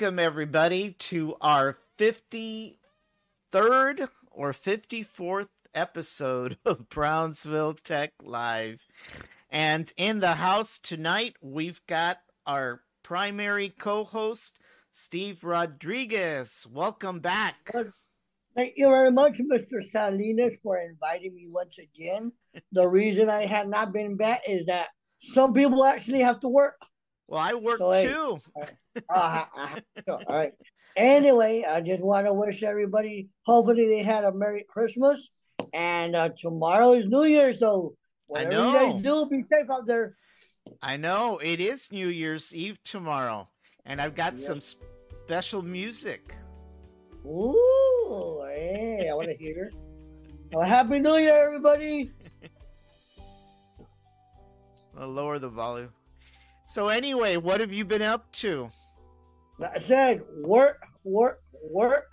Welcome everybody to our 53rd or 54th episode of Brownsville Tech Live. And in the house tonight, we've got our primary co host, Steve Rodriguez. Welcome back. Thank you very much, Mr. Salinas, for inviting me once again. The reason I have not been back is that some people actually have to work. Well, I work So, hey, too. Uh, uh, all right. Anyway, I just want to wish everybody, hopefully, they had a Merry Christmas. And uh, tomorrow is New Year, so whatever you guys do, be safe out there. I know it is New Year's Eve tomorrow, and I've got Yes. some special music. Ooh, hey, I want to hear. Well, Happy New Year, everybody. I'll lower the volume. So, anyway, what have you been up to? I said, work, work, work,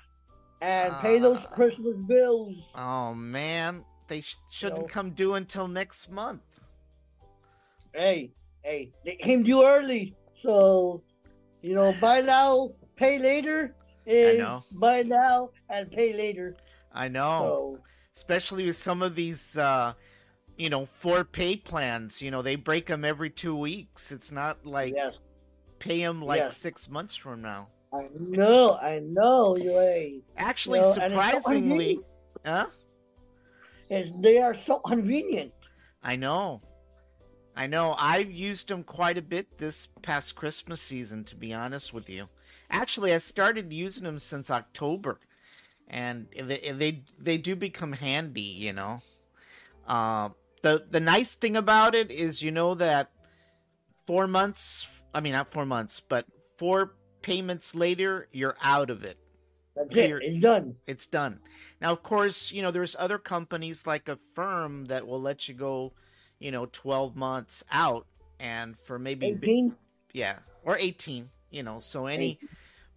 and pay those Ah. Christmas bills. Oh man, they sh- shouldn't No. come due until next month. Hey, hey, they came due early, so you know, buy now, pay later is know. buy now and pay later. I know, So especially with some of these, uh, you know, four pay plans. You know, they break them every two weeks. It's not like yes, pay them like Yes. six months from now. I know, I know. You hey, Actually, Well, and it's so surprisingly, huh? it's, they are so convenient. I know. I know. I've used them quite a bit this past Christmas season, to be honest with you. Actually, I started using them since October, and they they, they do become handy. You know. Uh, the the nice thing about it is, you know that four months. I mean, not four months, but four payments later, you're out of it That's Clear. it. It's done. it's done. Now, of course, you know, there's other companies like a firm that will let you go, you know, 12 months out and for maybe, Eighteen. yeah, or 18, you know, so any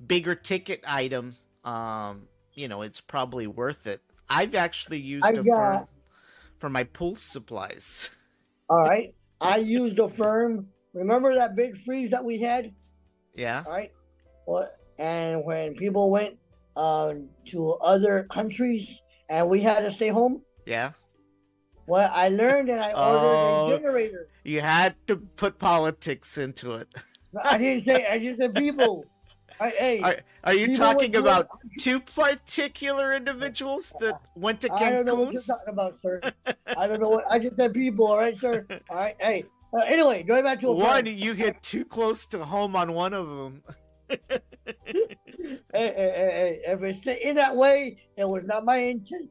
bigger ticket item, um, you know, it's probably worth it. I've actually used I a got- firm for my pool supplies. All right. I used Affirm. Remember that big freeze that we had? Yeah. All right. What? And when people went um, to other countries and we had to stay home, Yeah. well, I learned and I Oh. ordered a generator. You had to put politics into it. I didn't say. I just said people. I, hey, Are, are you talking about two particular individuals that went to Cancun? I don't know what you're talking about, sir. I don't know what I just said. People, all right, sir. All right, hey. Uh, anyway, going back to a One, firm. you hit too close to home on one of them. Hey, hey, hey, hey, if it's in that way, it was not my intent.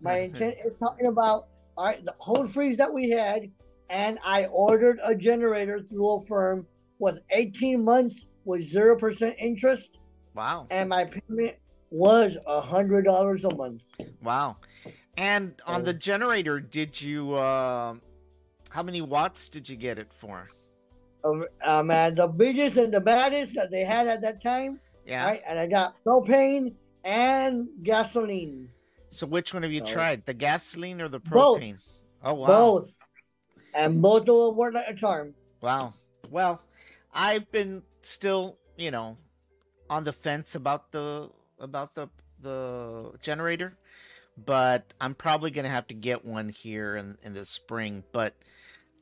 My intent is talking about all right, the whole freeze that we had, and I ordered a generator through Affirm with 18 months with zero percent interest, Wow, and my payment was a hundred dollars a month. wow. And on Oh. the generator, did you? Uh, how many watts did you get it for? Um, um, and the biggest and the baddest that they had at that time, Yeah. right? And I got propane and gasoline, So which one have you No. tried? The gasoline or the Both. propane? Oh wow. both, and both of them worked like a charm. Wow. Well, I've been still, you know, on the fence about the about the the generator, but I'm probably gonna have to get one here in in the spring. But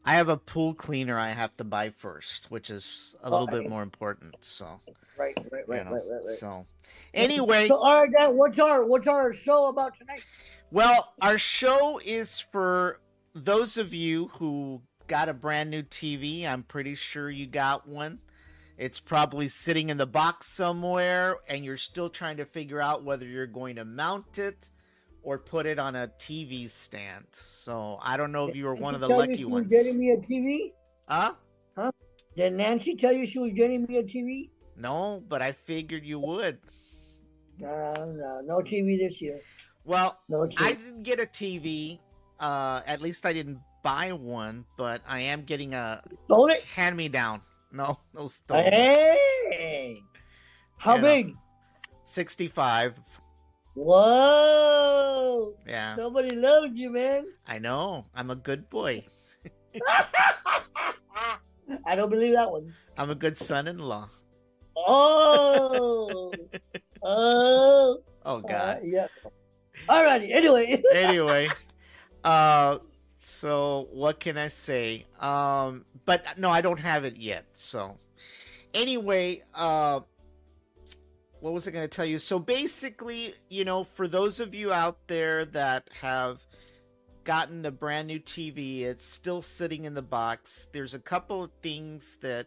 I have a pool cleaner I have to buy first, which is a little bit more important. So, Right, right, you right, know, right, right, right. so anyway, So, all right, Dan, what's our what's our show about tonight? Well, our show is for those of you who got a brand new TV. I'm pretty sure you got one. It's probably sitting in the box somewhere, and you're still trying to figure out whether you're going to mount it or put it on a TV stand. So I don't know if you were Did one of the lucky she ones. Was getting me a TV? Huh? Huh? Did Nancy tell you she was getting me a TV? No, but I figured you would. No, no, no TV this year. Well, No TV. I didn't get a TV. Uh, at least I didn't buy one, but I am getting a hand me down. No, no stolen. Hey, how You know. big? 65. Whoa! Yeah, Somebody loves you, man. I know. I'm a good boy. I don't believe that one. I'm a good son in law. Oh. Oh. Oh Uh, God. yeah. Alrighty. Anyway. anyway, uh, so what can I say? Um, but no, I don't have it yet. So anyway, uh, what was I going to tell you? So basically, you know, for those of you out there that have gotten a brand new TV, it's still sitting in the box. There's a couple of things that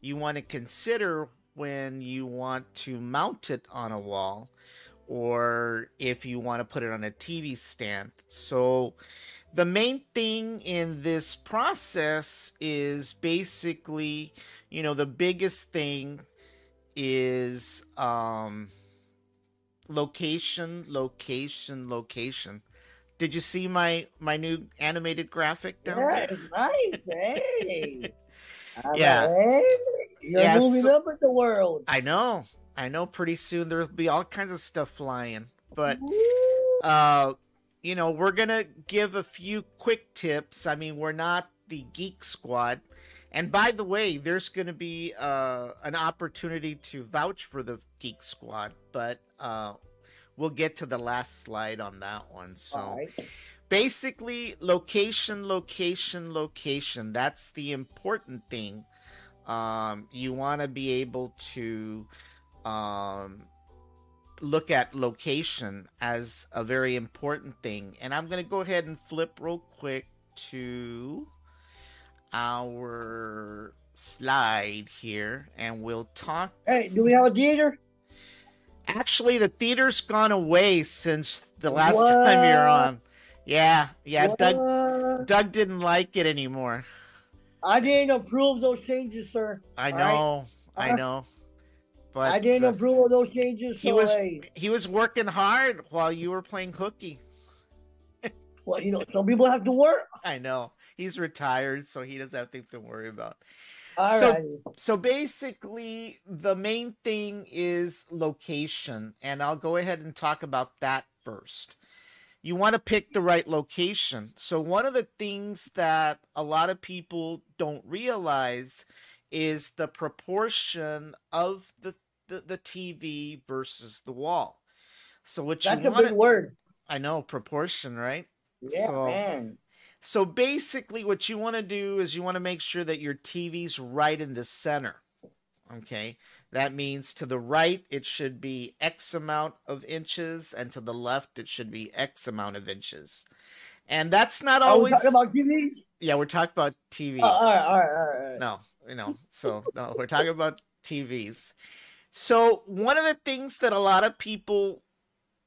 you want to consider when you want to mount it on a wall or if you want to put it on a TV stand. So the main thing in this process is basically, you know, the biggest thing is um location, location, location. Did you see my my new animated graphic down Yeah, there? nice. Hey. Yeah. you're Yeah, moving so- up in the world. I know. I know pretty soon there'll be all kinds of stuff flying. But Woo. uh you know we're gonna give a few quick tips. I mean we're not the geek squad. And by the way there's gonna be uh an opportunity to vouch for the geek squad but uh we'll get to the last slide on that one. So right. basically location location location. That's the important thing. Um you want to be able to um look at location as a very important thing and i'm going to go ahead and flip real quick to our slide here and we'll talk Hey, do we have a theater? actually the theater's gone away since the last time you're on yeah yeah doug What? Doug didn't like it anymore. I didn't approve those changes, sir. I All know, I Uh, know. But I didn't uh, approve of those changes. he so, was hey, he was working hard while you were playing hooky. well, you know, some people have to work. I know. He's retired, so he doesn't have things to worry about. All So- right. So basically, the main thing is location, and I'll go ahead and talk about that first. You want to pick the right location. So, one of the things that a lot of people don't realize is the proportion of the, the, the TV versus the wall. So, what That's you a big word. I know, proportion, right? Yeah, So- man. So basically, what you want to do is you want to make sure that your TV's right in the center. Okay, that means to the right it should be X amount of inches, and to the left it should be X amount of inches. And that's not Are we always. talking about TVs? yeah, we're talking about TVs. Oh, all right, all right, all right, all right. No, you know, so no, we're talking about TVs. So one of the things that a lot of people,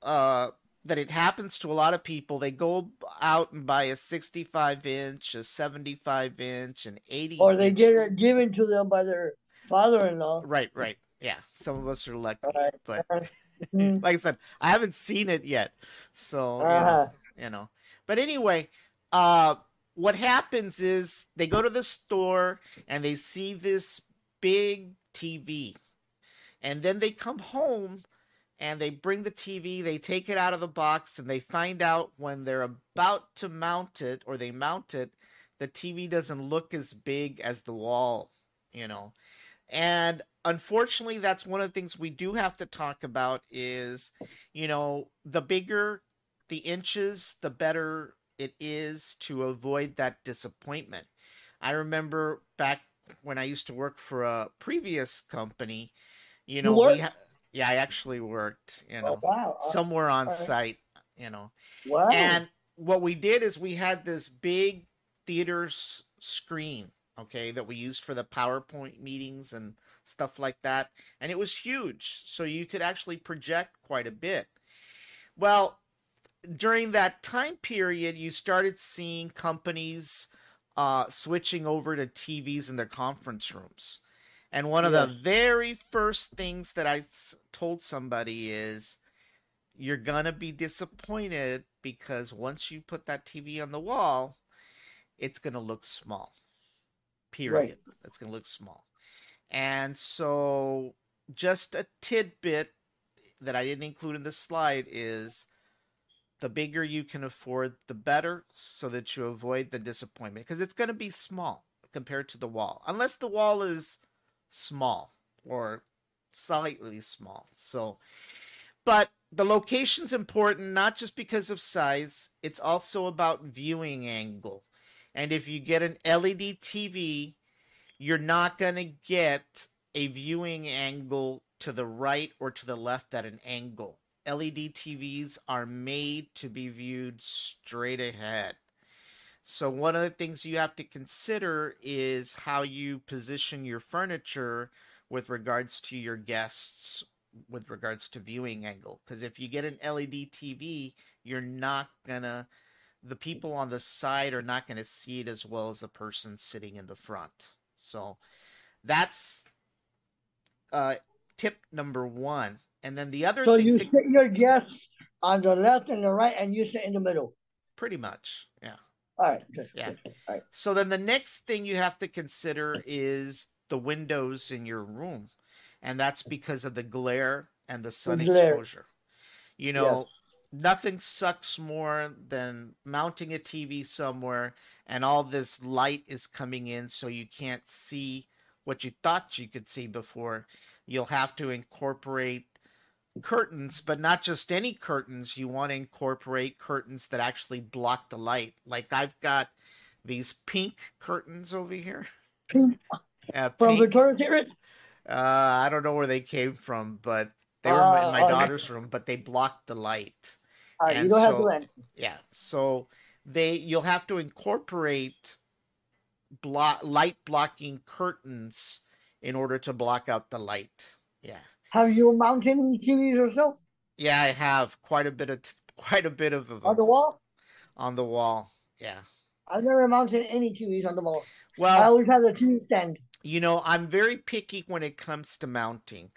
uh, that it happens to a lot of people, they go out and buy a 65 inch, a 75 inch, an 80. Or they inch- get it given to them by their father-in-law. Right, right. Yeah, some of us are lucky, right. but like I said, I haven't seen it yet, so you know, Uh-huh. you know. But anyway, uh, what happens is they go to the store and they see this big TV, and then they come home and they bring the TV, they take it out of the box, and they find out when they're about to mount it or they mount it, the TV doesn't look as big as the wall, you know. And unfortunately, that's one of the things we do have to talk about is, you know, the bigger the inches, the better it is to avoid that disappointment. I remember back when I used to work for a previous company, you know, we worked? ha- yeah, I actually worked, you oh, know, Oh, wow. Somewhere on alright. site, you know. wow. And what we did is we had this big theater s- screen, okay, that we used for the PowerPoint meetings and stuff like that. And it was huge. So you could actually project quite a bit. Well, during that time period, you started seeing companies uh, switching over to TVs in their conference rooms. And one of the very first things that I s- told somebody is you're going to be disappointed because once you put that TV on the wall, it's going to look small. Period. It's going to look small. And so, just a tidbit that I didn't include in the slide is the bigger you can afford, the better, so that you avoid the disappointment because it's going to be small compared to the wall, unless the wall is small or slightly small. So, but the location's important not just because of size, it's also about viewing angle. And if you get an LED TV, you're not going to get a viewing angle to the right or to the left at an angle. LED TVs are made to be viewed straight ahead. So, one of the things you have to consider is how you position your furniture with regards to your guests, with regards to viewing angle. Because if you get an LED TV, you're not gonna, the people on the side are not gonna see it as well as the person sitting in the front. So, that's uh, tip number one. And then the other So you sit your guests on the left and the right, and you sit in the middle. pretty much, yeah. All right. Good, Yeah. good. All right. So then the next thing you have to consider is the windows in your room. And that's because of the glare and the sun glare. exposure. You know, Yes. nothing sucks more than mounting a TV somewhere and all this light is coming in so you can't see what you thought you could see before. You'll have to incorporate curtains, but not just any curtains. You want to incorporate curtains that actually block the light. Like I've got these pink curtains over here. Pink Uh, From pink. Victoria's Secret. Uh, I don't know where they came from, but they were in my- in my Uh, daughter's room, but they blocked the light. All right. And You don't have so- to answer. Yeah, so they you'll have to incorporate block light blocking curtains in order to block out the light. Yeah, Have you mounted any TVs yourself yeah, I have quite a bit of quite a bit of them on the wall? on the wall. Yeah, I've never mounted any TVs on the wall. Well, I always have the TV stand. you know, I'm very picky when it comes to mounting.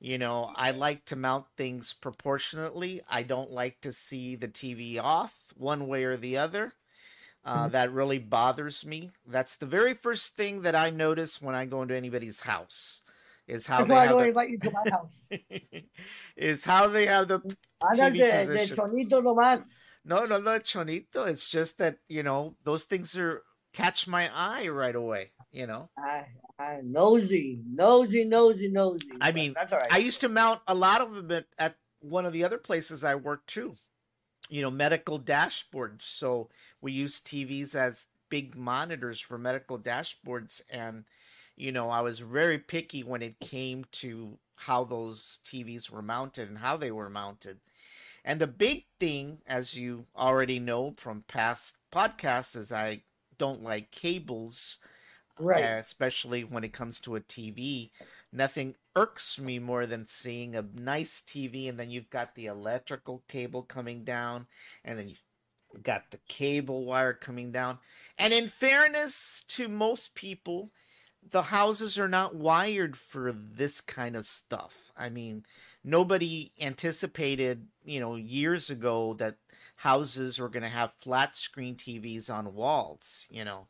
You know, I like to mount things proportionately. I don't like to see the TV off one way or the other. Uh, Mhm. That really bothers me. That's the very first thing that I notice when I go into anybody's house is how they have the, invite you to my house. is how they have the TV de, de position. chonito nomás. no no no chonito. It's just that you know those things are catch my eye right away. You know. I, I nosy, nosy, nosy, nosy. I mean, that's all right. I used to mount a lot of them at, at one of the other places I worked too. You know, medical dashboards. So we use TVs as big monitors for medical dashboards. And, you know, I was very picky when it came to how those TVs were mounted and how they were mounted. And the big thing, as you already know from past podcasts, is I don't like cables right. uh, especially when it comes to a TV. Nothing irks me more than seeing a nice TV and then you've got the electrical cable coming down and then you've got the cable wire coming down. And in fairness to most people, the houses are not wired for this kind of stuff. I mean, nobody anticipated, you know, years ago that houses were going to have flat screen TVs on walls, you know.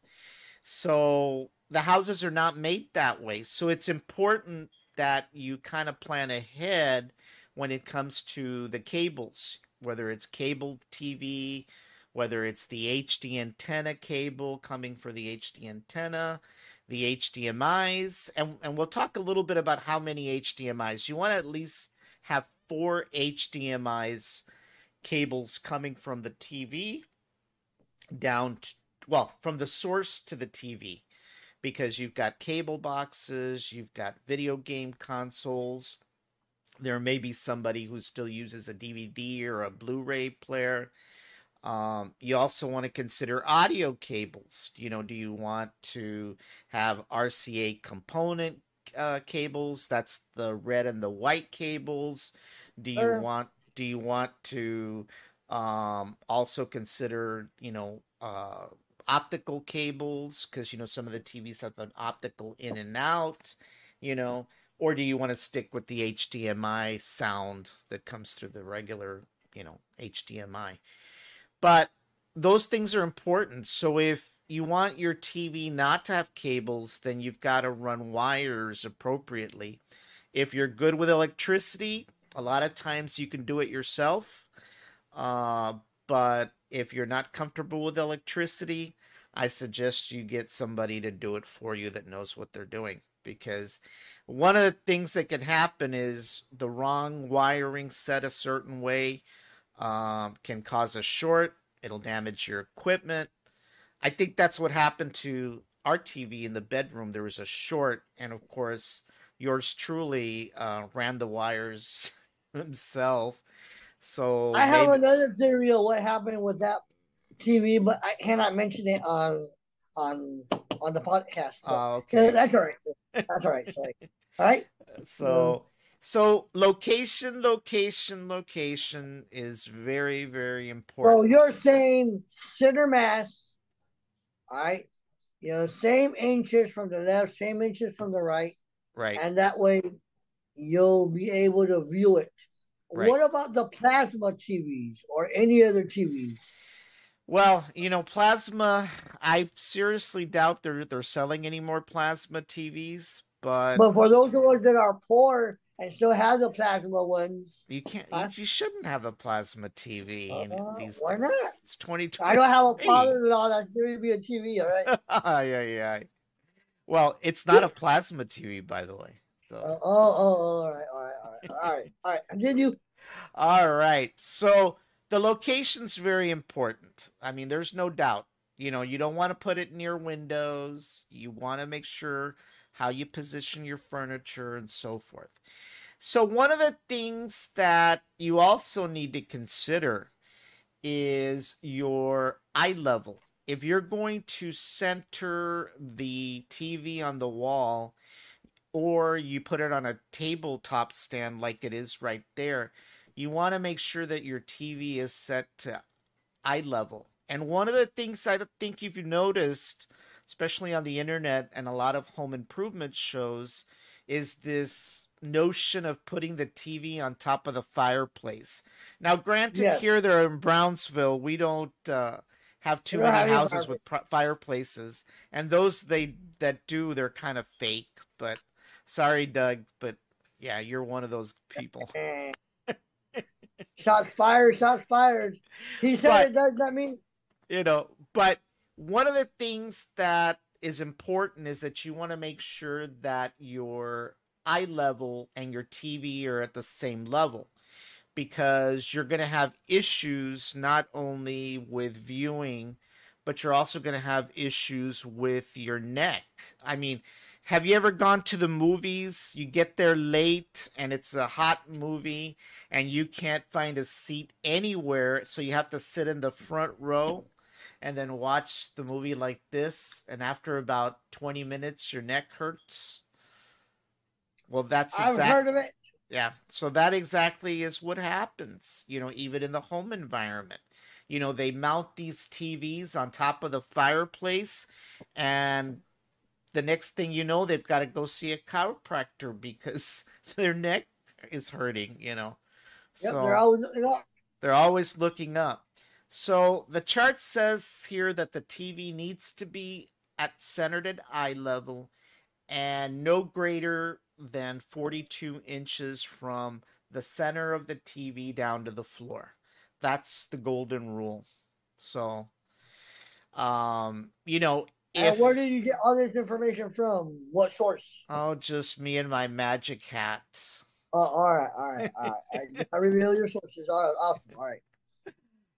So the houses are not made that way. So it's important that you kind of plan ahead when it comes to the cables, whether it's cable TV, whether it's the HD antenna cable coming for the HD antenna, the HDMIs, and, and we'll talk a little bit about how many HDMIs. You want to at least have four HDMIs cables coming from the TV down to, well, from the source to the TV because you've got cable boxes, you've got video game consoles. There may be somebody who still uses a DVD or a Blu ray player. Um, you also want to consider audio cables. You know, do you want to have RCA component uh, cables? That's the red and the white cables. Do you want do you want to um, also consider, you know, uh, optical cables because you know some of the TVs have an optical in and out, you know, or do you want to stick with the HDMI sound that comes through the regular, you know, HDMI? But those things are important. So if you want your TV not to have cables, then you've got to run wires appropriately. If you're good with electricity, a lot of times you can do it yourself. Uh, but if you're not comfortable with electricity, I suggest you get somebody to do it for you that knows what they're doing. because one of the things that can happen is the wrong wiring set a certain way um, can cause a short. It'll damage your equipment. I think that's what happened to our TV in the bedroom. There was a short, and of course, yours truly uh, ran the wires himself. So I have maybe... another theory of what happened with that TV, but I cannot mention it on on on the podcast. Oh, okay. That's all right. That's all right. Sorry. All right. So so location, location, location is very, very important. So you're saying center mass, all right? You know, same inches from the left, same inches from the right. Right. And that way you'll be able to view it. Right. What about the plasma TVs or any other TVs? Well, you know, plasma. I seriously doubt they're they're selling any more plasma TVs. But but for those of us that are poor and still have the plasma ones, you can't. Huh? You, you, shouldn't have a plasma TV. Uh, these, why not? It's twenty twenty. I don't have a father-in-law that's giving me a TV. All right. yeah, yeah. Well, it's not a plasma TV, by the way. So. Uh, oh, oh, oh, all right, all right, all right, all right, all right. Continue. All right. So the location's very important. I mean, there's no doubt. You know, you don't want to put it near windows. You want to make sure how you position your furniture and so forth. So one of the things that you also need to consider is your eye level. If you're going to center the TV on the wall or you put it on a tabletop stand like it is right there, you want to make sure that your TV is set to eye level. And one of the things I think you've noticed, especially on the internet and a lot of home improvement shows, is this notion of putting the TV on top of the fireplace. Now, granted, yes. here they're in Brownsville, we don't uh, have too many houses with fireplaces, and those they that do, they're kind of fake. But sorry, Doug, but yeah, you're one of those people. Shots fired, shots fired. He said but, it does that mean you know, but one of the things that is important is that you want to make sure that your eye level and your TV are at the same level because you're going to have issues not only with viewing but you're also going to have issues with your neck. I mean, have you ever gone to the movies? You get there late and it's a hot movie and you can't find a seat anywhere, so you have to sit in the front row and then watch the movie like this and after about 20 minutes your neck hurts. Well, that's exactly I've heard of it. Yeah, so that exactly is what happens, you know, even in the home environment. You know, they mount these TVs on top of the fireplace and the next thing you know, they've got to go see a chiropractor because their neck is hurting. You know, yep, so they're always looking up. They're always looking up. So the chart says here that the TV needs to be at centered at eye level and no greater than 42 inches from the center of the TV down to the floor. That's the golden rule. So, um, you know, if, where did you get all this information from? What source? Oh, just me and my magic hats. Oh, all right, all right, all right. I, I reveal your sources. All right, awesome. All right.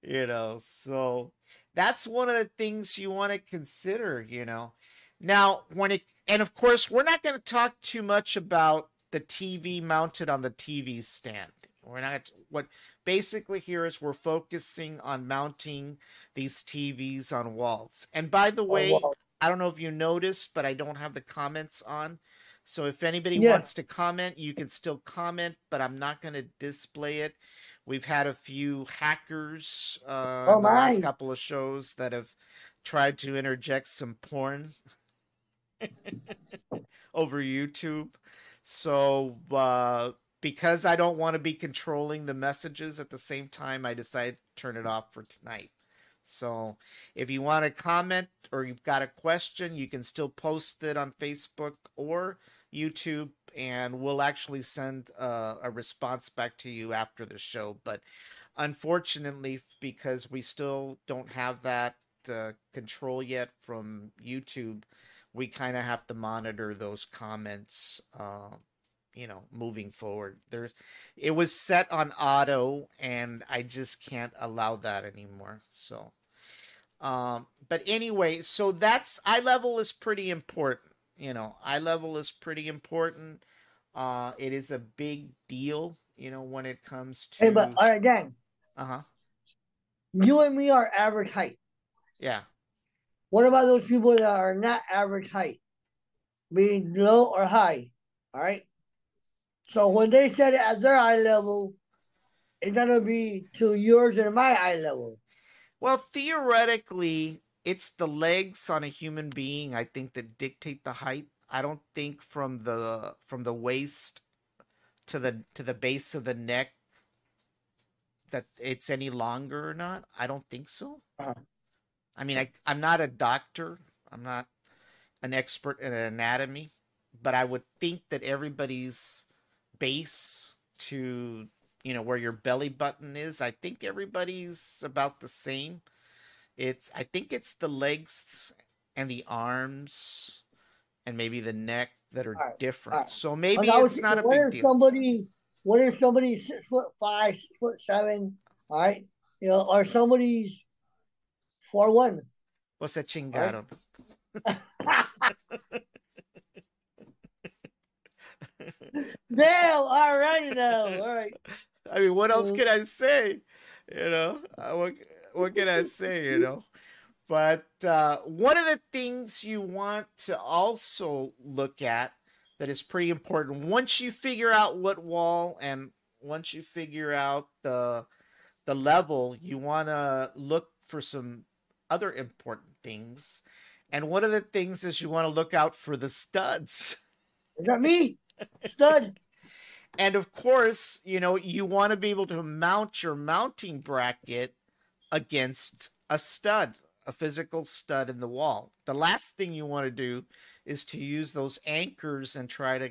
You know, so that's one of the things you want to consider. You know, now when it and of course we're not going to talk too much about the TV mounted on the TV stand. We're not what basically here is we're focusing on mounting these TVs on walls. And by the way, I don't know if you noticed, but I don't have the comments on. So if anybody yeah. wants to comment, you can still comment, but I'm not going to display it. We've had a few hackers uh, oh, in the last couple of shows that have tried to interject some porn over YouTube. So uh, because I don't want to be controlling the messages at the same time, I decided to turn it off for tonight. So if you want to comment or you've got a question, you can still post it on Facebook or YouTube, and we'll actually send uh, a response back to you after the show. But unfortunately, because we still don't have that uh, control yet from YouTube, we kind of have to monitor those comments. Uh, you know, moving forward, there's it was set on auto, and I just can't allow that anymore. So, um, but anyway, so that's eye level is pretty important. You know, eye level is pretty important. Uh, it is a big deal. You know, when it comes to. Hey, but all right, gang. Uh huh. You and me are average height. Yeah. What about those people that are not average height, being low or high? All right. So when they set it at their eye level, it's gonna be to yours and my eye level. Well, theoretically, it's the legs on a human being. I think that dictate the height. I don't think from the from the waist to the to the base of the neck that it's any longer or not. I don't think so. Uh-huh. I mean, I I'm not a doctor. I'm not an expert in anatomy, but I would think that everybody's base to you know where your belly button is, I think everybody's about the same. It's I think it's the legs and the arms and maybe the neck that are Alright, different. alright. So maybe I was it's not a big deal. Somebody, what if somebody's six foot five, six foot seven, all right, you know, or somebody's four one. What's that chingado? Damn, alrighty now, all right. I mean, what else can I say? You know, what what can I say? You know, but uh, one of the things you want to also look at that is pretty important once you figure out what wall and once you figure out the the level, you want to look for some other important things. And one of the things is you want to look out for the studs. Is that me? Stud. And of course, you know, you want to be able to mount your mounting bracket against a stud, a physical stud in the wall. The last thing you want to do is to use those anchors and try to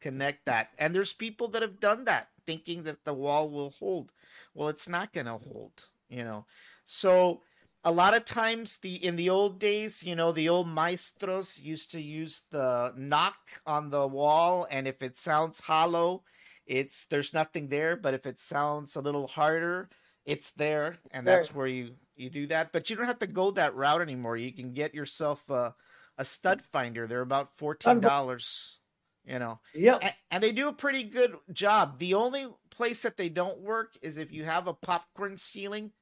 connect that. And there's people that have done that thinking that the wall will hold. Well, it's not going to hold, you know. So a lot of times the in the old days, you know, the old maestros used to use the knock on the wall and if it sounds hollow, it's there's nothing there, but if it sounds a little harder, it's there and There. that's where you you do that. But you don't have to go that route anymore. You can get yourself a a stud finder. They're about $14, you know Yep. and, and they do a pretty good job. The only place that they don't work is if you have a popcorn ceiling,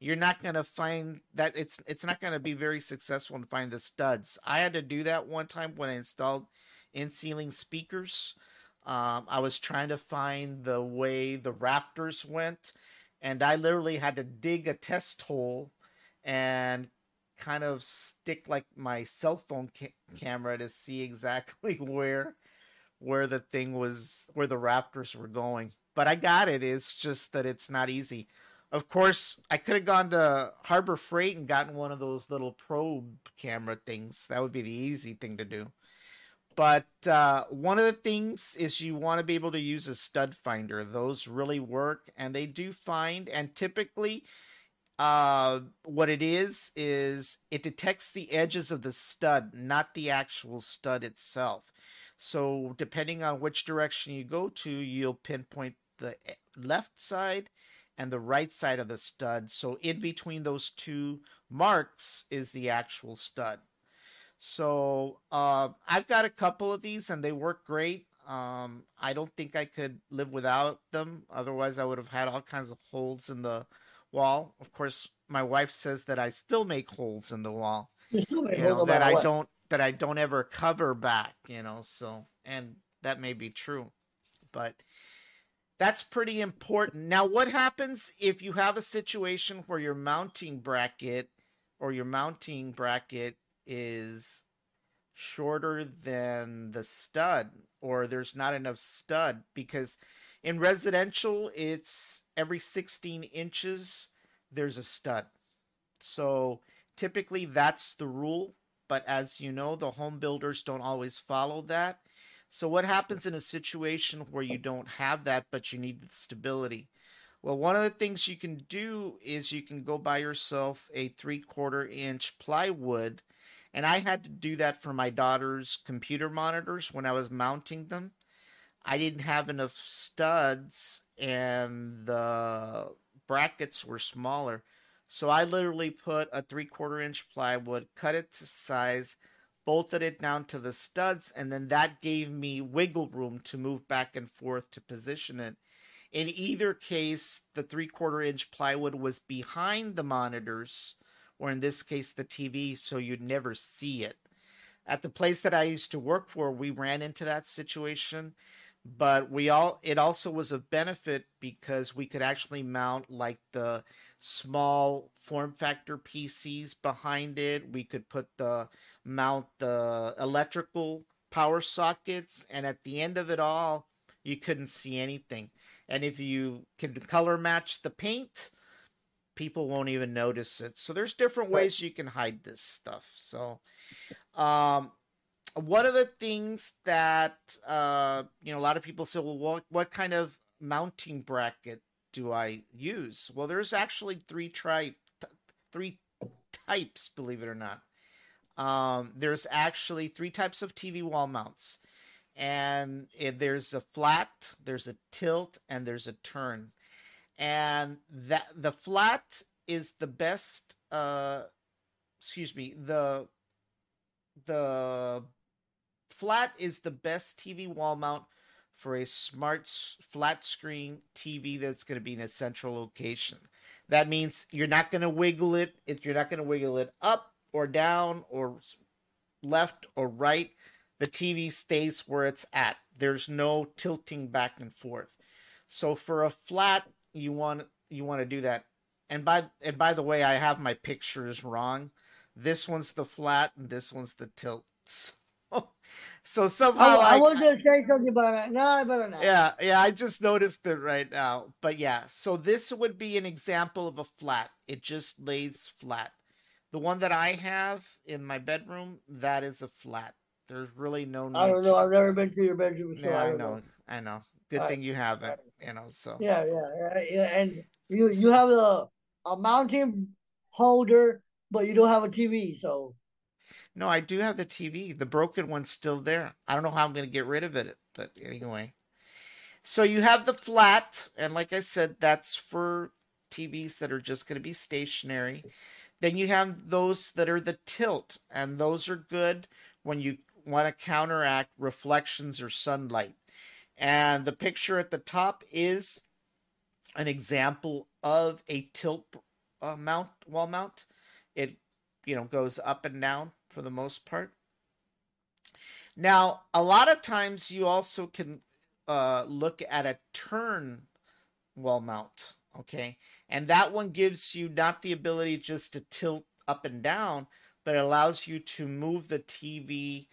you're not gonna find that it's it's not gonna be very successful to find the studs. I had to do that one time when I installed in ceiling speakers. Um, I was trying to find the way the rafters went, and I literally had to dig a test hole and kind of stick like my cell phone ca- camera to see exactly where where the thing was where the rafters were going. But i got it. It's just that it's not easy. Of course i could have gone to harbor freight and gotten one of those little probe camera things. That would be the easy thing to do but uh, one of the things is you want to be able to use a stud finder those really work and they do find and typically uh, what it is is it detects the edges of the stud not the actual stud itself so depending on which direction you go to, you'll pinpoint the e- left side and the right side of the stud. So in between those two marks is the actual stud. So uh, I've got a couple of these and they work great. Um, I don't think I could live without them. Otherwise, I would have had all kinds of holes in the wall. Of course, my wife says that I still make holes in the wall You still may you know no that I what. don't that I don't ever cover back, you know, so and that may be true. But that's pretty important. Now what happens if you have a situation where your mounting bracket or your mounting bracket is shorter than the stud or there's not enough stud because in residential it's every 16 inches there's a stud. So typically that's the rule but as you know the home builders don't always follow that so what happens in a situation where you don't have that but you need the stability well one of the things you can do is you can go buy yourself a three quarter inch plywood And I had to do that for my daughter's computer monitors when I was mounting them. I didn't have enough studs and the brackets were smaller. So I literally put a three quarter inch plywood, cut it to size, bolted it down to the studs, and then that gave me wiggle room to move back and forth to position it. In either case, the three quarter inch plywood was behind the monitors, or in this case, the TV, so you'd never see it. At the place that I used to work for, we ran into that situation, but we all it also was a benefit because we could actually mount like the small form factor PCs behind it. We could put the mount the electrical power sockets, and at the end of it all, you couldn't see anything. And if you can color match the paint, people won't even notice it. So there's different ways you can hide this stuff. So, um, one of the things that uh, you know a lot of people say, well, what what kind of mounting bracket do I use? Well, there's actually three type three types, believe it or not. Um, there's actually three types of TV wall mounts, and there's a flat, there's a tilt, and there's a turn. And that the flat is the best. Uh, excuse me. The the flat is the best TV wall mount for a smart flat screen TV that's going to be in a central location. That means you're not going to wiggle it. You're not going to wiggle it up or down or left or right, the TV stays where it's at. There's no tilting back and forth. So for a flat, you want you want to do that. And by and by the way, I have my pictures wrong. This one's the flat and this one's the tilt. So, so somehow I, I, I was gonna say something, but no, I better not. Yeah, yeah, I just noticed it right now. But yeah, so this would be an example of a flat. It just lays flat. The one that I have in my bedroom, that is a flat. There's really no. I don't know. I've never been to your bedroom, so yeah, I, I know. know. I know. Good right. thing you haven't. You know. So. Yeah, yeah, yeah, and you you have a a mounting holder, but you don't have a TV, so. No, I do have the TV. The broken one's still there. I don't know how I'm going to get rid of it, but anyway. So you have the flat, and like I said, that's for TVs that are just going to be stationary. Then you have those that are the tilt, and those are good when you want to counteract reflections or sunlight. And the picture at the top is an example of a tilt uh, mount wall mount. It you know goes up and down for the most part. Now, a lot of times you also can uh, look at a turn wall mount, okay? And that one gives you not the ability just to tilt up and down, but it allows you to move the TV,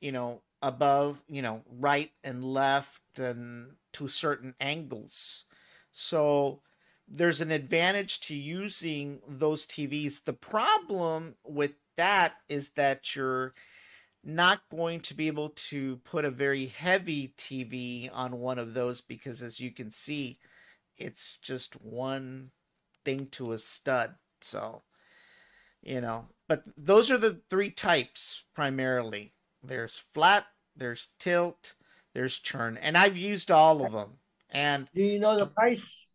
you know, above, you know, right and left and to certain angles. So there's an advantage to using those TVs. The problem with that is that you're not going to be able to put a very heavy TV on one of those because as you can see, it's just one thing to a stud. So, you know, but those are the three types primarily. There's flat, there's tilt, there's turn, and I've used all of them. And do you know the price?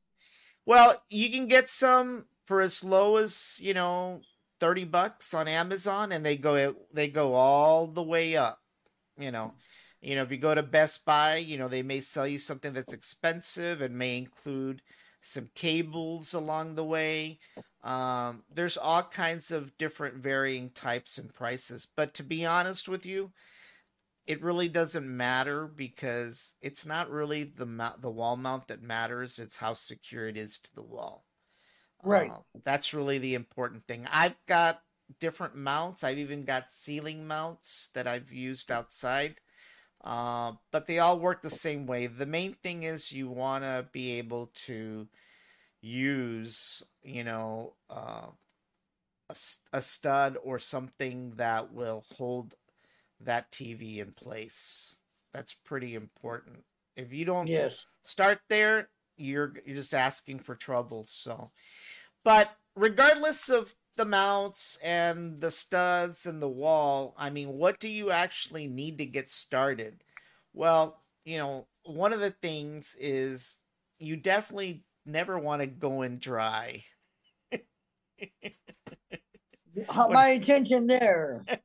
Well, you can get some for as low as you know 30 bucks on Amazon and they go they go all the way up you know you know if you go to Best Buy you know they may sell you something that's expensive and may include some cables along the way um, there's all kinds of different varying types and prices but to be honest with you it really doesn't matter because it's not really the mount, the wall mount that matters it's how secure it is to the wall Right. Uh, that's really the important thing. I've got different mounts. I've even got ceiling mounts that I've used outside. Uh, but they all work the same way. The main thing is you want to be able to use, you know, uh, a, a stud or something that will hold that TV in place. That's pretty important. If you don't yes. start there, you're you're just asking for trouble. So, but regardless of the mounts and the studs and the wall, I mean, what do you actually need to get started? Well, you know, one of the things is you definitely never want to go in dry. My intention there.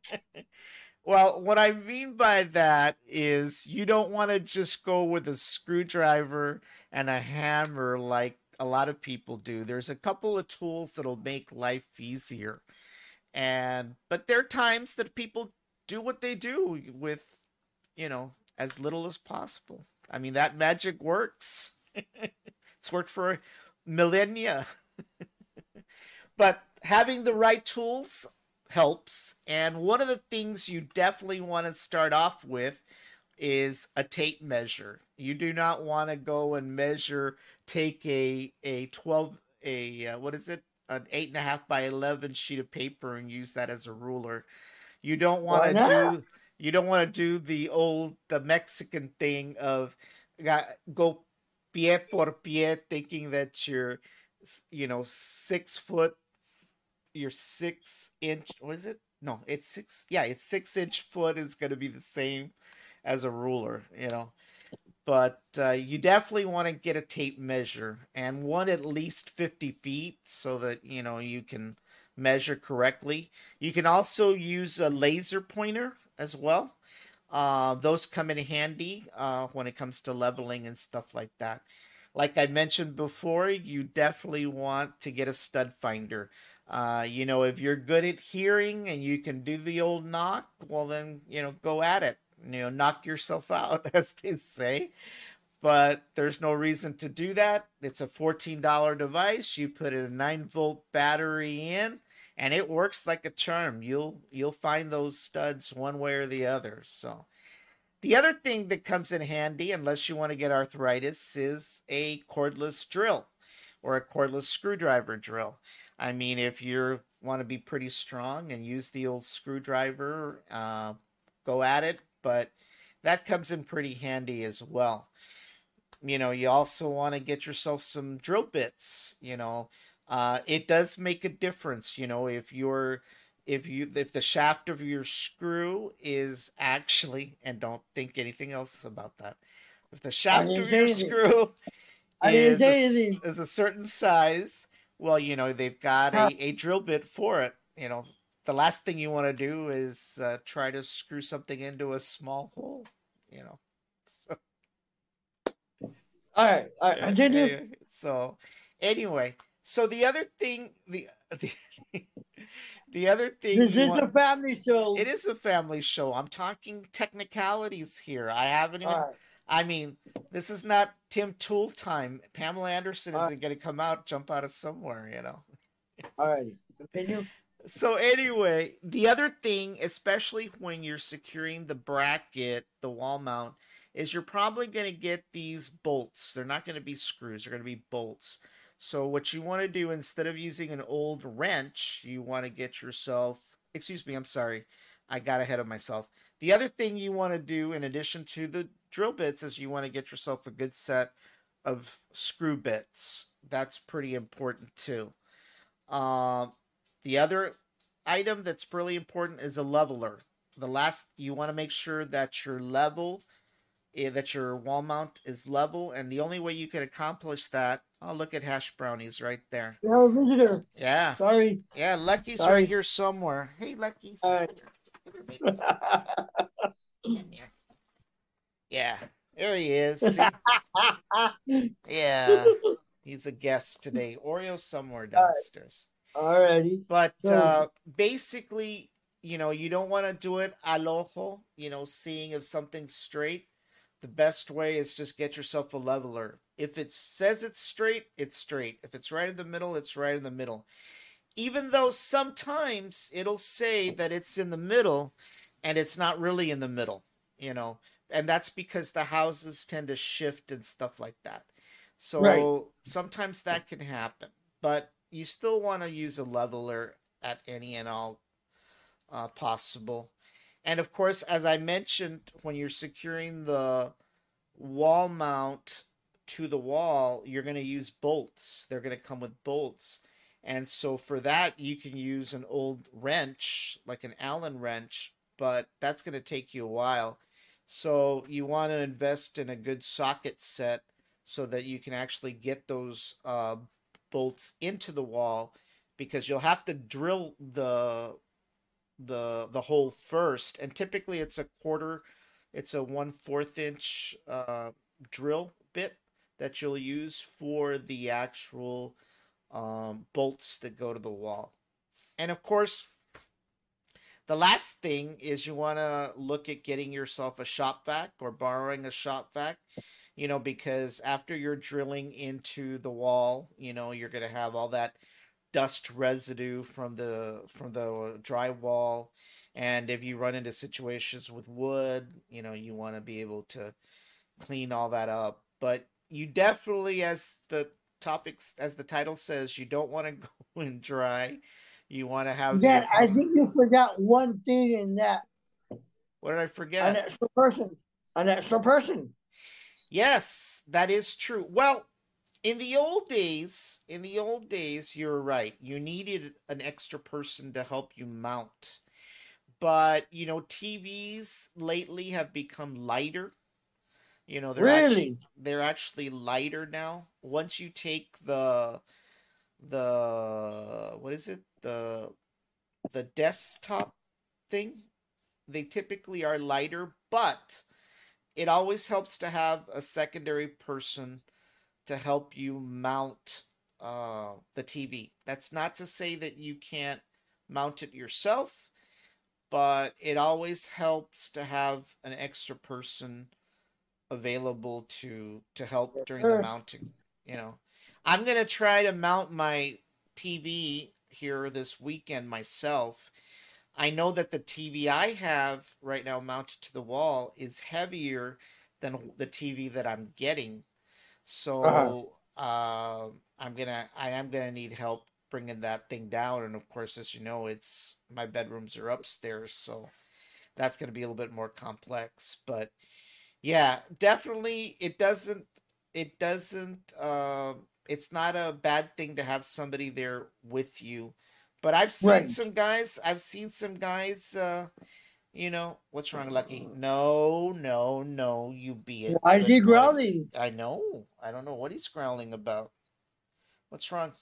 Well, what I mean by that is you don't want to just go with a screwdriver and a hammer like a lot of people do. There's a couple of tools that'll make life easier. And but there are times that people do what they do with, you know, as little as possible. I mean, that magic works. it's worked for millennia. but having the right tools helps. And one of the things you definitely want to start off with is a tape measure. You do not want to go and measure, take a a twelve a uh, what is it an eight and a half by eleven sheet of paper and use that as a ruler. You don't want to do you don't want to do the old the Mexican thing of got, go pie por pie, thinking that you're you know six foot your six inch what is it? No it's six yeah it's six inch foot is going to be the same as a ruler you know? But uh, you definitely want to get a tape measure and one at least 50 feet so that you know you can measure correctly. You can also use a laser pointer as well uh, those come in handy uh, when it comes to leveling and stuff like that like i mentioned before you definitely want to get a stud finder uh, you know, if you're good at hearing and you can do the old knock, well, then, you know, go at it. You know, knock yourself out, as they say. But there's no reason to do that. It's a $14 device. You put a 9 volt battery in, and it works like a charm. You'll you'll find those studs one way or the other. So the other thing that comes in handy, unless you want to get arthritis, is a cordless drill or a cordless screwdriver drill. I mean, if you want to be pretty strong and use the old screwdriver, uh, go at it. But that comes in pretty handy as well. You know, you also want to get yourself some drill bits. You know, uh, it does make a difference. You know, if you're if you if the shaft of your screw is actually and don't think anything else about that. If the shaft of your screw is a, is a certain size well, you know, they've got a, a drill bit for it. You know, the last thing you want to do is uh, try to screw something into a small hole. You know. So. All right, all right, continue. So, anyway, so the other thing, the the, the other thing. This is want, a family show. It is a family show. I'm talking technicalities here. I haven't even. I mean, this is not Tim Tool time. Pamela Anderson isn't uh, going to come out, jump out of somewhere, you know. All right, continue. So anyway, the other thing, especially when you're securing the bracket, the wall mount, is you're probably going to get these bolts. They're not going to be screws. They're going to be bolts. So what you want to do instead of using an old wrench, you want to get yourself. Excuse me. I'm sorry. I got ahead of myself. The other thing you want to do, in addition to the drill bits is you want to get yourself a good set of screw bits. That's pretty important too. Uh, the other item that's really important is a leveler. The last you want to make sure that your level, that your wall mount is level, and the only way you can accomplish that. Oh, look at hash brownies right there. Yeah, visitor. Yeah. Sorry. Yeah, Lucky's Sorry. right here somewhere. Hey, Lucky. Right. Yeah, there he is. yeah, he's a guest today. Oreo somewhere downstairs. Alrighty. But uh, basically, you know, you don't want to do it al ojo, you know, seeing if something's straight. The best way is just get yourself a leveler. If it says it's straight, it's straight. If it's right in the middle, it's right in the middle. Even though sometimes it'll say that it's in the middle and it's not really in the middle, you know and that's because the houses tend to shift and stuff like that. So right. sometimes that can happen, but you still want to use a leveler at any and all uh, possible. And of course, as I mentioned, when you're securing the wall mount to the wall, you're going to use bolts. They're going to come with bolts. And so for that, you can use an old wrench, like an Allen wrench, but that's going to take you a while. So you want to invest in a good socket set so that you can actually get those uh, bolts into the wall because you'll have to drill the the the hole first and typically it's a quarter it's a one fourth inch uh, drill bit that you'll use for the actual um, bolts that go to the wall. And of course the last thing is you want to look at getting yourself a shop vac or borrowing a shop vac you know because after you're drilling into the wall you know you're going to have all that dust residue from the from the drywall. And if you run into situations with wood you know you want to be able to clean all that up. But you definitely as the topics as the title says you don't want to go in dry. You want to have yeah i think you forgot one thing in that. What did i forget? An extra person. An extra person. Yes that is true. Well in the old days, in the old days, you're right. You needed an extra person to help you mount. But, you know, TVs lately have become lighter. You know, they're really? actually they're actually lighter now. Once you take the the what is it? The the desktop thing, they typically are lighter, but it always helps to have a secondary person to help you mount uh, the TV. That's not to say that you can't mount it yourself, but it always helps to have an extra person available to to help during the mounting. You know, I'm gonna try to mount my TV here this weekend myself. I know that the TV I have right now mounted to the wall is heavier than the TV that I'm getting so uh-huh. uh, I'm gonna I am gonna need help bringing that thing down, and of course, as you know, it's my bedrooms are upstairs, so that's gonna be a little bit more complex. But yeah, definitely, it doesn't it doesn't uh, it's not a bad thing to have somebody there with you. But I've seen right. some guys. I've seen some guys. Uh, you know, what's wrong, Lucky? No, no, no, you be it. Why is he growling? I know. I don't know what he's growling about. What's wrong?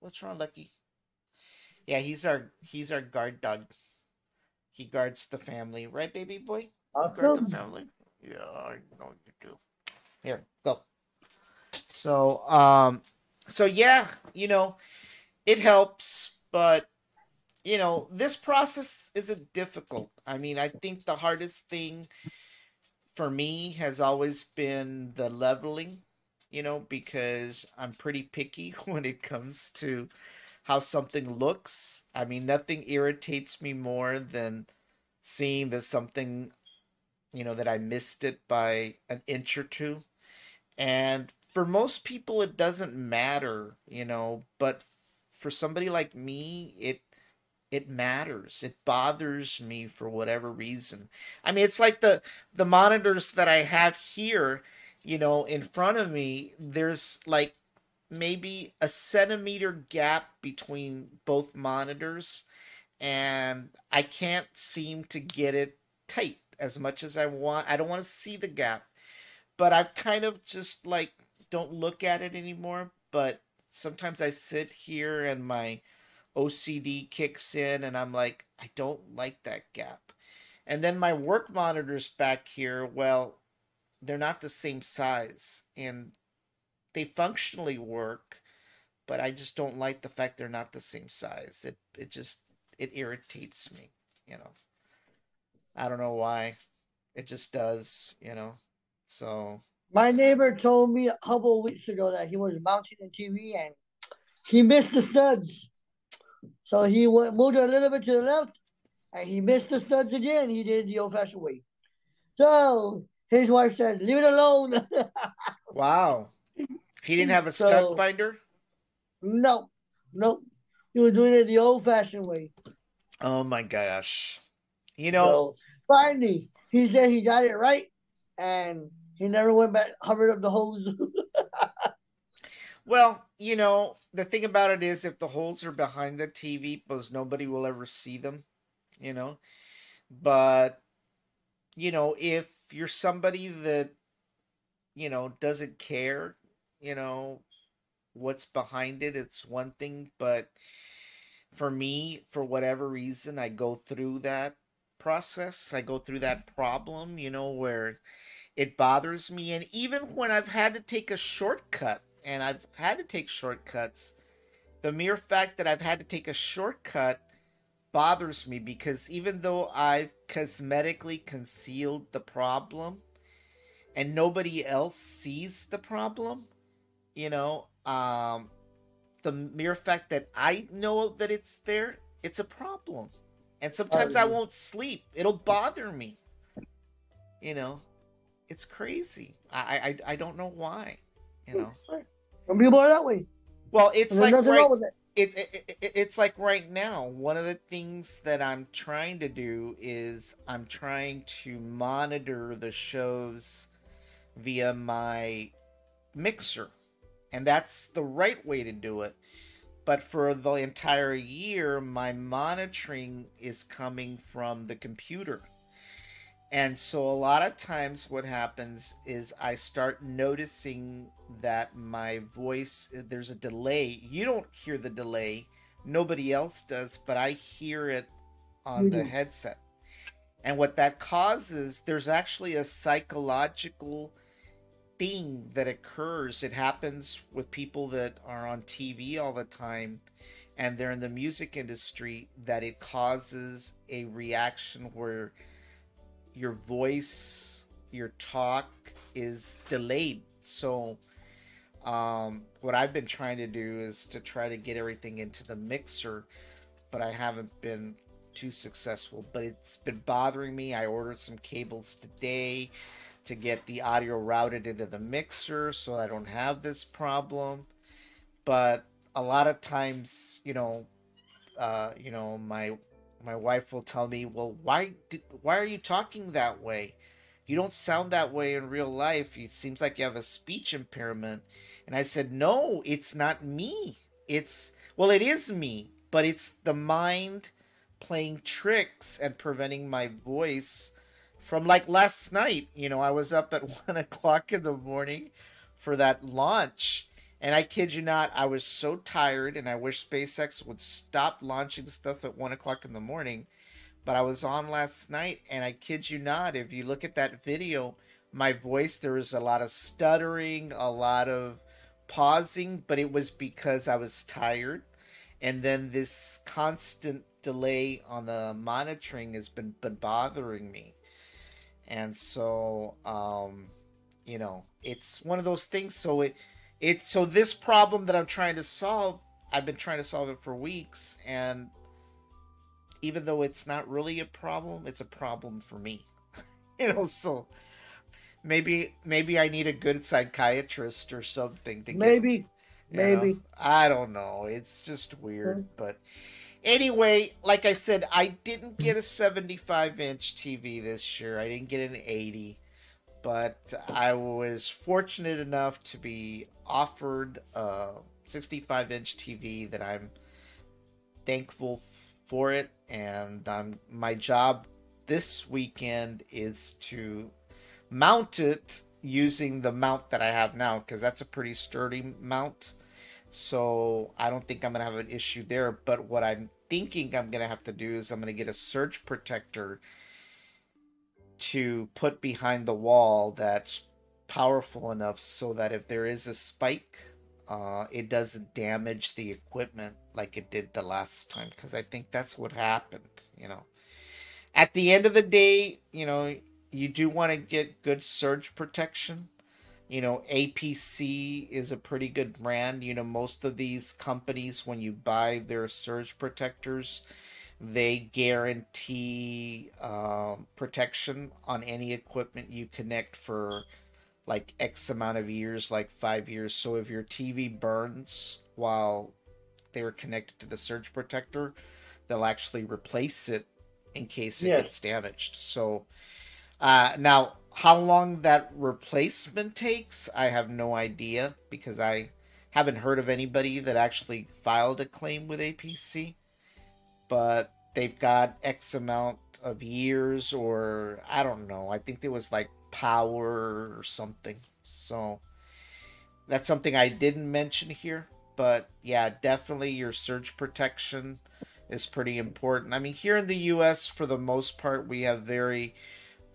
What's wrong, Lucky? Yeah, he's our he's our guard dog. He guards the family, right, baby boy? Awesome. Guard the family. Yeah, I know you do. Here, go. So, um, so yeah, you know, it helps, but you know, this process isn't difficult. I mean, I think the hardest thing for me has always been the leveling, you know, because I'm pretty picky when it comes to how something looks. I mean, nothing irritates me more than seeing that something, you know, that I missed it by an inch or two. And for most people, it doesn't matter, you know, but for somebody like me, it it matters. It bothers me for whatever reason. I mean it's like the the monitors that i have here you know in front of me there's like maybe a centimeter gap between both monitors and i can't seem to get it tight as much as i want i don't want to see the gap. But i've kind of just like don't look at it anymore but sometimes i sit here and my OCD kicks in and I'm like, I don't like that gap. And then my work monitors back here, well, they're not the same size and they functionally work, but I just don't like the fact they're not the same size. It it just it irritates me, you know. I don't know why. It just does, you know. So my neighbor told me a couple weeks ago that he was mounting a TV and he missed the studs. So he went, moved a little bit to the left, and he missed the studs again. He did the old-fashioned way. So his wife said, "Leave it alone." wow. He didn't have a so, stud finder. No, no. He was doing it the old-fashioned way. Oh my gosh! You know, so, finally, he said he got it right, and he never went back, hovered up the hose. Well, you know, the thing about it is if the holes are behind the TV, because nobody will ever see them, you know. But you know, if you're somebody that you know doesn't care, you know, what's behind it, it's one thing, but for me, for whatever reason, I go through that process. I go through that problem, you know, where it bothers me and even when I've had to take a shortcut and I've had to take shortcuts, the mere fact that I've had to take a shortcut bothers me because even though I've cosmetically concealed the problem and nobody else sees the problem, you know, um, the mere fact that I know that it's there, it's a problem. And sometimes I won't sleep. It'll bother me. You know, it's crazy. I I, I don't know why. You know, some people are that way. Well, it's like right, it. it's it, it, it's like right now. One of the things that I'm trying to do is I'm trying to monitor the shows via my mixer, and that's the right way to do it. But for the entire year, my monitoring is coming from the computer. And so a lot of times what happens is I start noticing that my voice there's a delay. You don't hear the delay, nobody else does, but I hear it on mm-hmm. the headset. And what that causes, there's actually a psychological thing that occurs. It happens with people that are on TV all the time and they're in the music industry that it causes a reaction where your voice, your talk is delayed. So, um, what I've been trying to do is to try to get everything into the mixer, but I haven't been too successful. But it's been bothering me. I ordered some cables today to get the audio routed into the mixer so I don't have this problem. But a lot of times, you know, uh, you know, my my wife will tell me, "Well, why why are you talking that way? You don't sound that way in real life. It seems like you have a speech impairment." And I said, "No, it's not me. It's well, it is me, but it's the mind playing tricks and preventing my voice from like last night. You know, I was up at one o'clock in the morning for that launch." And I kid you not, I was so tired, and I wish SpaceX would stop launching stuff at one o'clock in the morning. But I was on last night, and I kid you not, if you look at that video, my voice, there was a lot of stuttering, a lot of pausing, but it was because I was tired. And then this constant delay on the monitoring has been, been bothering me. And so, um, you know, it's one of those things. So it, it so this problem that I'm trying to solve, I've been trying to solve it for weeks, and even though it's not really a problem, it's a problem for me. you know, so maybe maybe I need a good psychiatrist or something to maybe get, maybe know? I don't know. It's just weird, but anyway, like I said, I didn't get a 75 inch TV this year. I didn't get an 80 but I was fortunate enough to be offered a 65 inch TV that I'm thankful for it, and um, my job this weekend is to mount it using the mount that I have now because that's a pretty sturdy mount. So I don't think I'm gonna have an issue there. But what I'm thinking I'm gonna have to do is I'm gonna get a surge protector to put behind the wall that's powerful enough so that if there is a spike, uh, it doesn't damage the equipment like it did the last time. Because I think that's what happened. You know, at the end of the day, you know, you do want to get good surge protection. You know, APC is a pretty good brand. You know, most of these companies, when you buy their surge protectors, they guarantee uh, protection on any equipment you connect for like X amount of years, like five years. So if your TV burns while they're connected to the surge protector, they'll actually replace it in case it yes. gets damaged. So uh, now, how long that replacement takes, I have no idea because I haven't heard of anybody that actually filed a claim with APC, but they've got X amount of years, or I don't know. I think it was like power or something. So that's something I didn't mention here, but yeah, definitely your surge protection is pretty important. I mean, here in the U.S., for the most part, we have very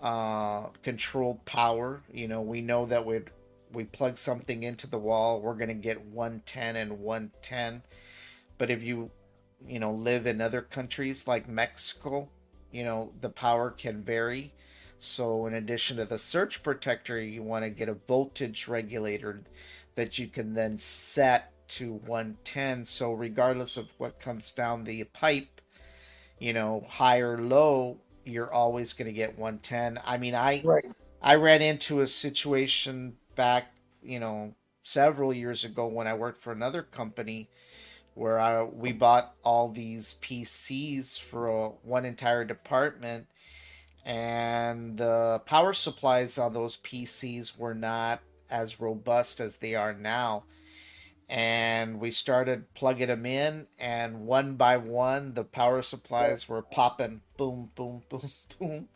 uh, controlled power. You know, we know that we we plug something into the wall, we're going to get 110 and 110. But if you, you know, live in other countries like Mexico, you know, the power can vary. So, in addition to the surge protector, you want to get a voltage regulator that you can then set to 110. So, regardless of what comes down the pipe, you know, high or low, you're always going to get 110. I mean, I right. I ran into a situation back, you know, several years ago when I worked for another company where I we bought all these PCs for a, one entire department and the power supplies on those PCs were not as robust as they are now. And we started plugging them in and one by one the power supplies were popping boom boom boom boom.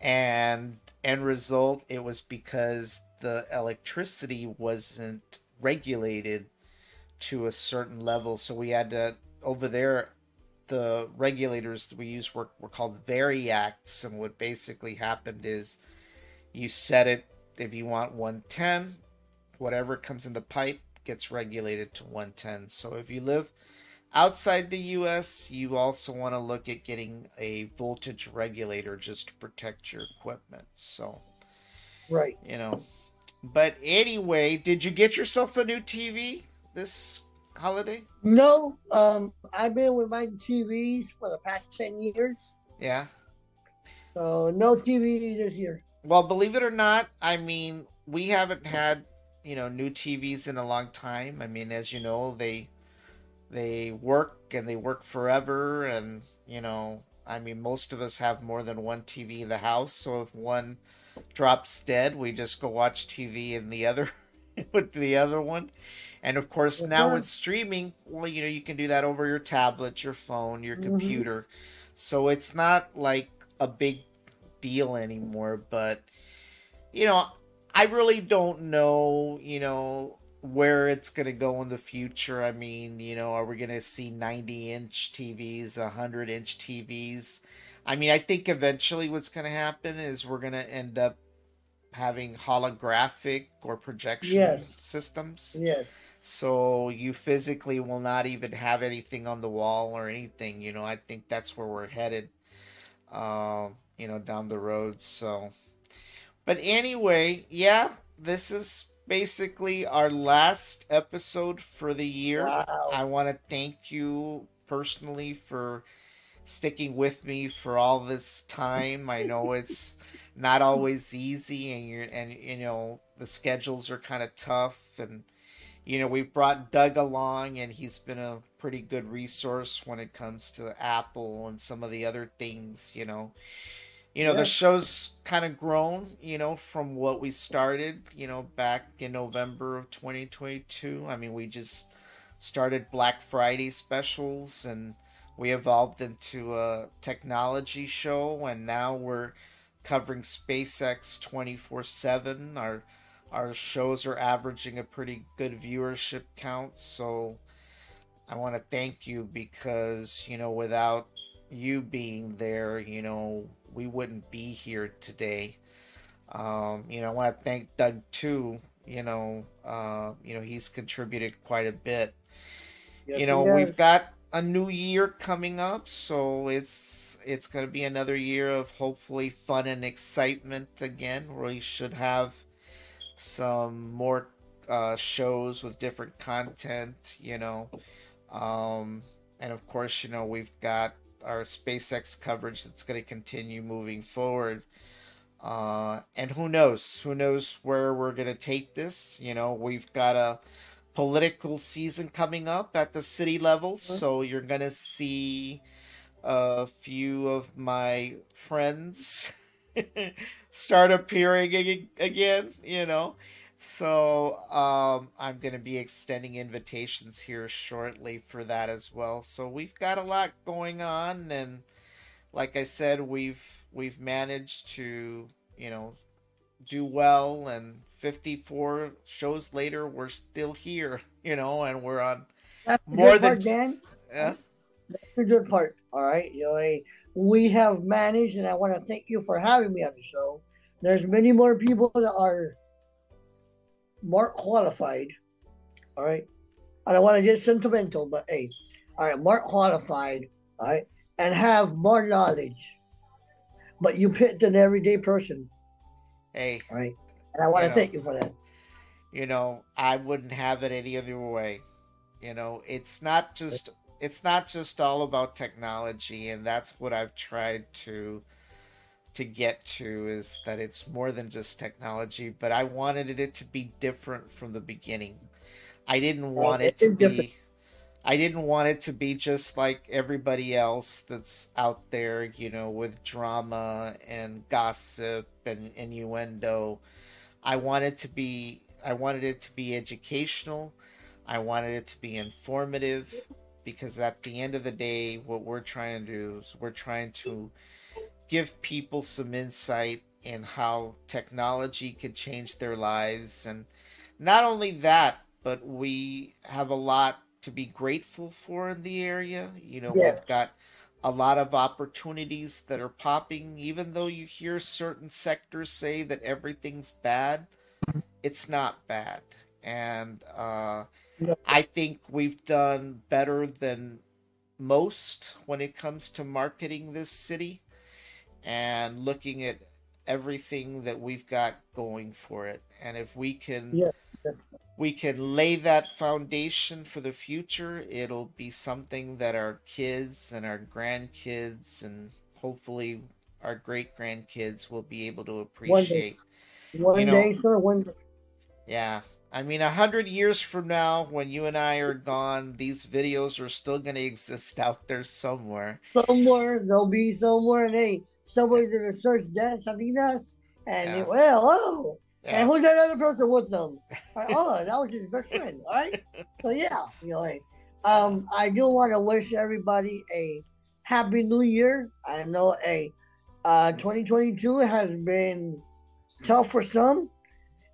And end result it was because the electricity wasn't regulated to a certain level so we had to over there the regulators that we used were, were called variacs and what basically happened is you set it if you want 110 whatever comes in the pipe gets regulated to 110. So if you live outside the US, you also want to look at getting a voltage regulator just to protect your equipment. So, right. You know, but anyway, did you get yourself a new TV this holiday? No, um, I've been with my TVs for the past 10 years. Yeah. So no TV this year. Well, believe it or not, I mean, we haven't had you know new TVs in a long time. I mean, as you know, they they work and they work forever, and you know, I mean, most of us have more than one TV in the house. So if one drops dead, we just go watch TV in the other with the other one. And of course, yes, now sir. with streaming, well, you know, you can do that over your tablet, your phone, your mm-hmm. computer. So it's not like a big deal anymore. But you know, I really don't know, you know, where it's going to go in the future. I mean, you know, are we going to see 90 inch TVs, 100 inch TVs? I mean, I think eventually what's going to happen is we're going to end up having holographic or projection yes. systems. Yes. So you physically will not even have anything on the wall or anything. You know, I think that's where we're headed, uh, you know, down the road. So but anyway, yeah, this is basically our last episode for the year. Wow. I want to thank you personally for sticking with me for all this time. I know it's not always easy and you're and you know the schedules are kind of tough and you know we've brought Doug along and he's been a pretty good resource when it comes to Apple and some of the other things, you know you know yeah. the show's kind of grown you know from what we started you know back in november of 2022 i mean we just started black friday specials and we evolved into a technology show and now we're covering spacex 24 7 our our shows are averaging a pretty good viewership count so i want to thank you because you know without you being there you know we wouldn't be here today. Um, you know, I want to thank Doug too. You know, uh, you know he's contributed quite a bit. Yes, you know, we've got a new year coming up, so it's it's going to be another year of hopefully fun and excitement again. We should have some more uh, shows with different content, you know, um, and of course, you know, we've got our SpaceX coverage that's going to continue moving forward. Uh, and who knows? Who knows where we're going to take this? You know, we've got a political season coming up at the city level, mm-hmm. so you're going to see a few of my friends start appearing again. You know, So um, I'm going to be extending invitations here shortly for that as well. So we've got a lot going on, and like I said, we've we've managed to you know do well, and 54 shows later, we're still here, you know, and we're on That's more good than part, Dan. yeah, That's the good part. All right. You know, we have managed, and I want to thank you for having me on the show. There's many more people that are more qualified. All right. I don't want to get sentimental, but hey, all right, more qualified, all right, and have more knowledge. But you picked an everyday person, hey, all right? And I want to know. thank you for that. you know, I wouldn't have it any other way. You know, it's not just it's not just all about technology and that's what I've tried to to get to is that it's more than just technology, but I wanted it to be different from the beginning. I didn't want it it to is different. be I didn't want it to be just like everybody else that's out there, you know, with drama and gossip and innuendo. I wanted to be I wanted it to be educational. I wanted it to be informative because at the end of the day what we're trying to do is we're trying to give people some insight in how technology could change their lives and not only that but we have a lot to be grateful for in the area you know Yes. we've got a lot of opportunities that are popping even though you hear certain sectors say that everything's bad it's not bad and uh. I think we've done better than most when it comes to marketing this city and looking at everything that we've got going for it and if we can Yeah. we can lay that foundation for the future it'll be something that our kids and our grandkids and hopefully our great grandkids will be able to appreciate One You know- day, sir. One day. yeah. I mean, a hundred years from now, when you and I are gone, these videos are still going to exist out there somewhere. somewhere they'll be somewhere, and hey, somebody's gonna search Dan Salinas, and Yeah. well, oh, Yeah. and who's that other person with them? Oh, that was his best friend, all right? So yeah, you know, like, um, I do want to wish everybody a happy New Year. I know a uh, 2022 has been tough for some,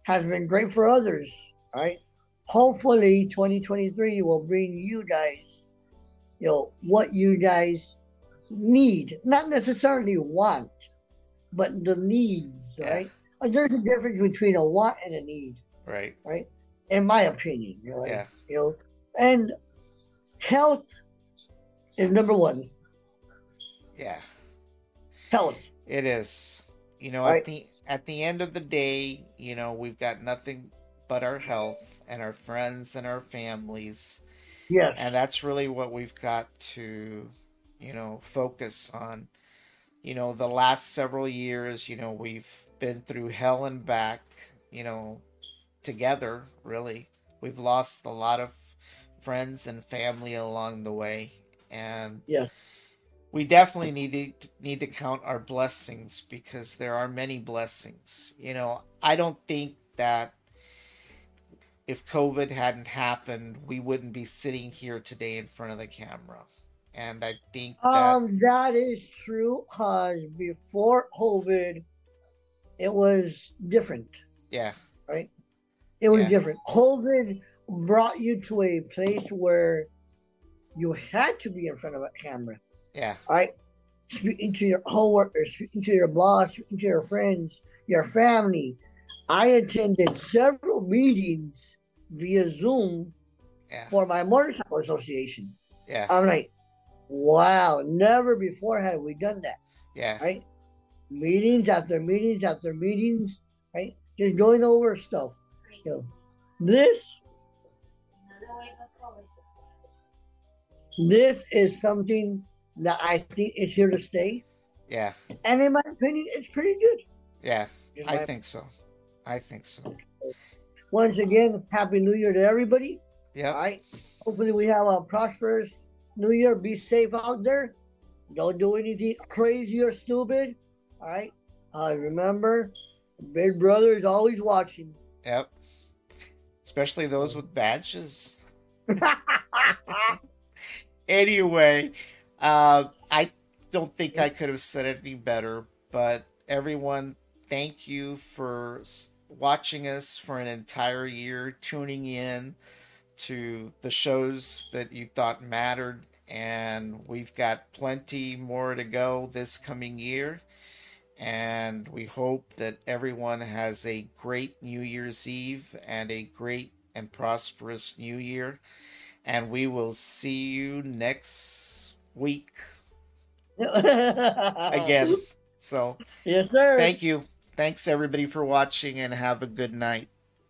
has been great for others, all right? Hopefully, 2023 will bring you guys, you know, what you guys need, not necessarily want, but the needs, Yeah. right? There's a difference between a want and a need, Right. right? In my opinion, you know, Yeah. you know, and health is number one. Yeah. Health, It is. You know, Right. at the at the end of the day, you know, we've got nothing but our health and our friends and our families. yes, and that's really what we've got to you know focus on you know the last several years you know we've been through hell and back you know together really we've lost a lot of friends and family along the way and yeah. we definitely need to need to count our blessings because there are many blessings you know i don't think that if COVID hadn't happened, we wouldn't be sitting here today in front of the camera. And I think that um, that is true. Cause before COVID, it was different. yeah, Right? It was Yeah. different. COVID brought you to a place where you had to be in front of a camera, yeah, right? Speaking to your coworkers, speaking to your boss, speaking to your friends, your family. I attended several meetings via Zoom yeah, for my motorcycle association. yeah, I'm like, wow, never before had we done that, yeah, right? Meetings after meetings after meetings, right? Just going over stuff. You know, this this is something that I think is here to stay. yeah, And in my opinion, it's pretty good. yeah. I my- think so. I think so. Once again, Happy New Year to everybody. Yeah. Yep. right. Hopefully, we have a prosperous New Year. Be safe out there. Don't do anything crazy or stupid. All right. Uh, remember, Big Brother is always watching. Yep. especially those with badges. anyway, uh, I don't think I could have said it any better, but everyone, thank you for watching us for an entire year, tuning in to the shows that you thought mattered, and we've got plenty more to go this coming year. And we hope that everyone has a great New Year's Eve and a great and prosperous New Year. And we will see you next week again. So, yes, sir. Thank you. Thanks, everybody, for watching, and have a good night.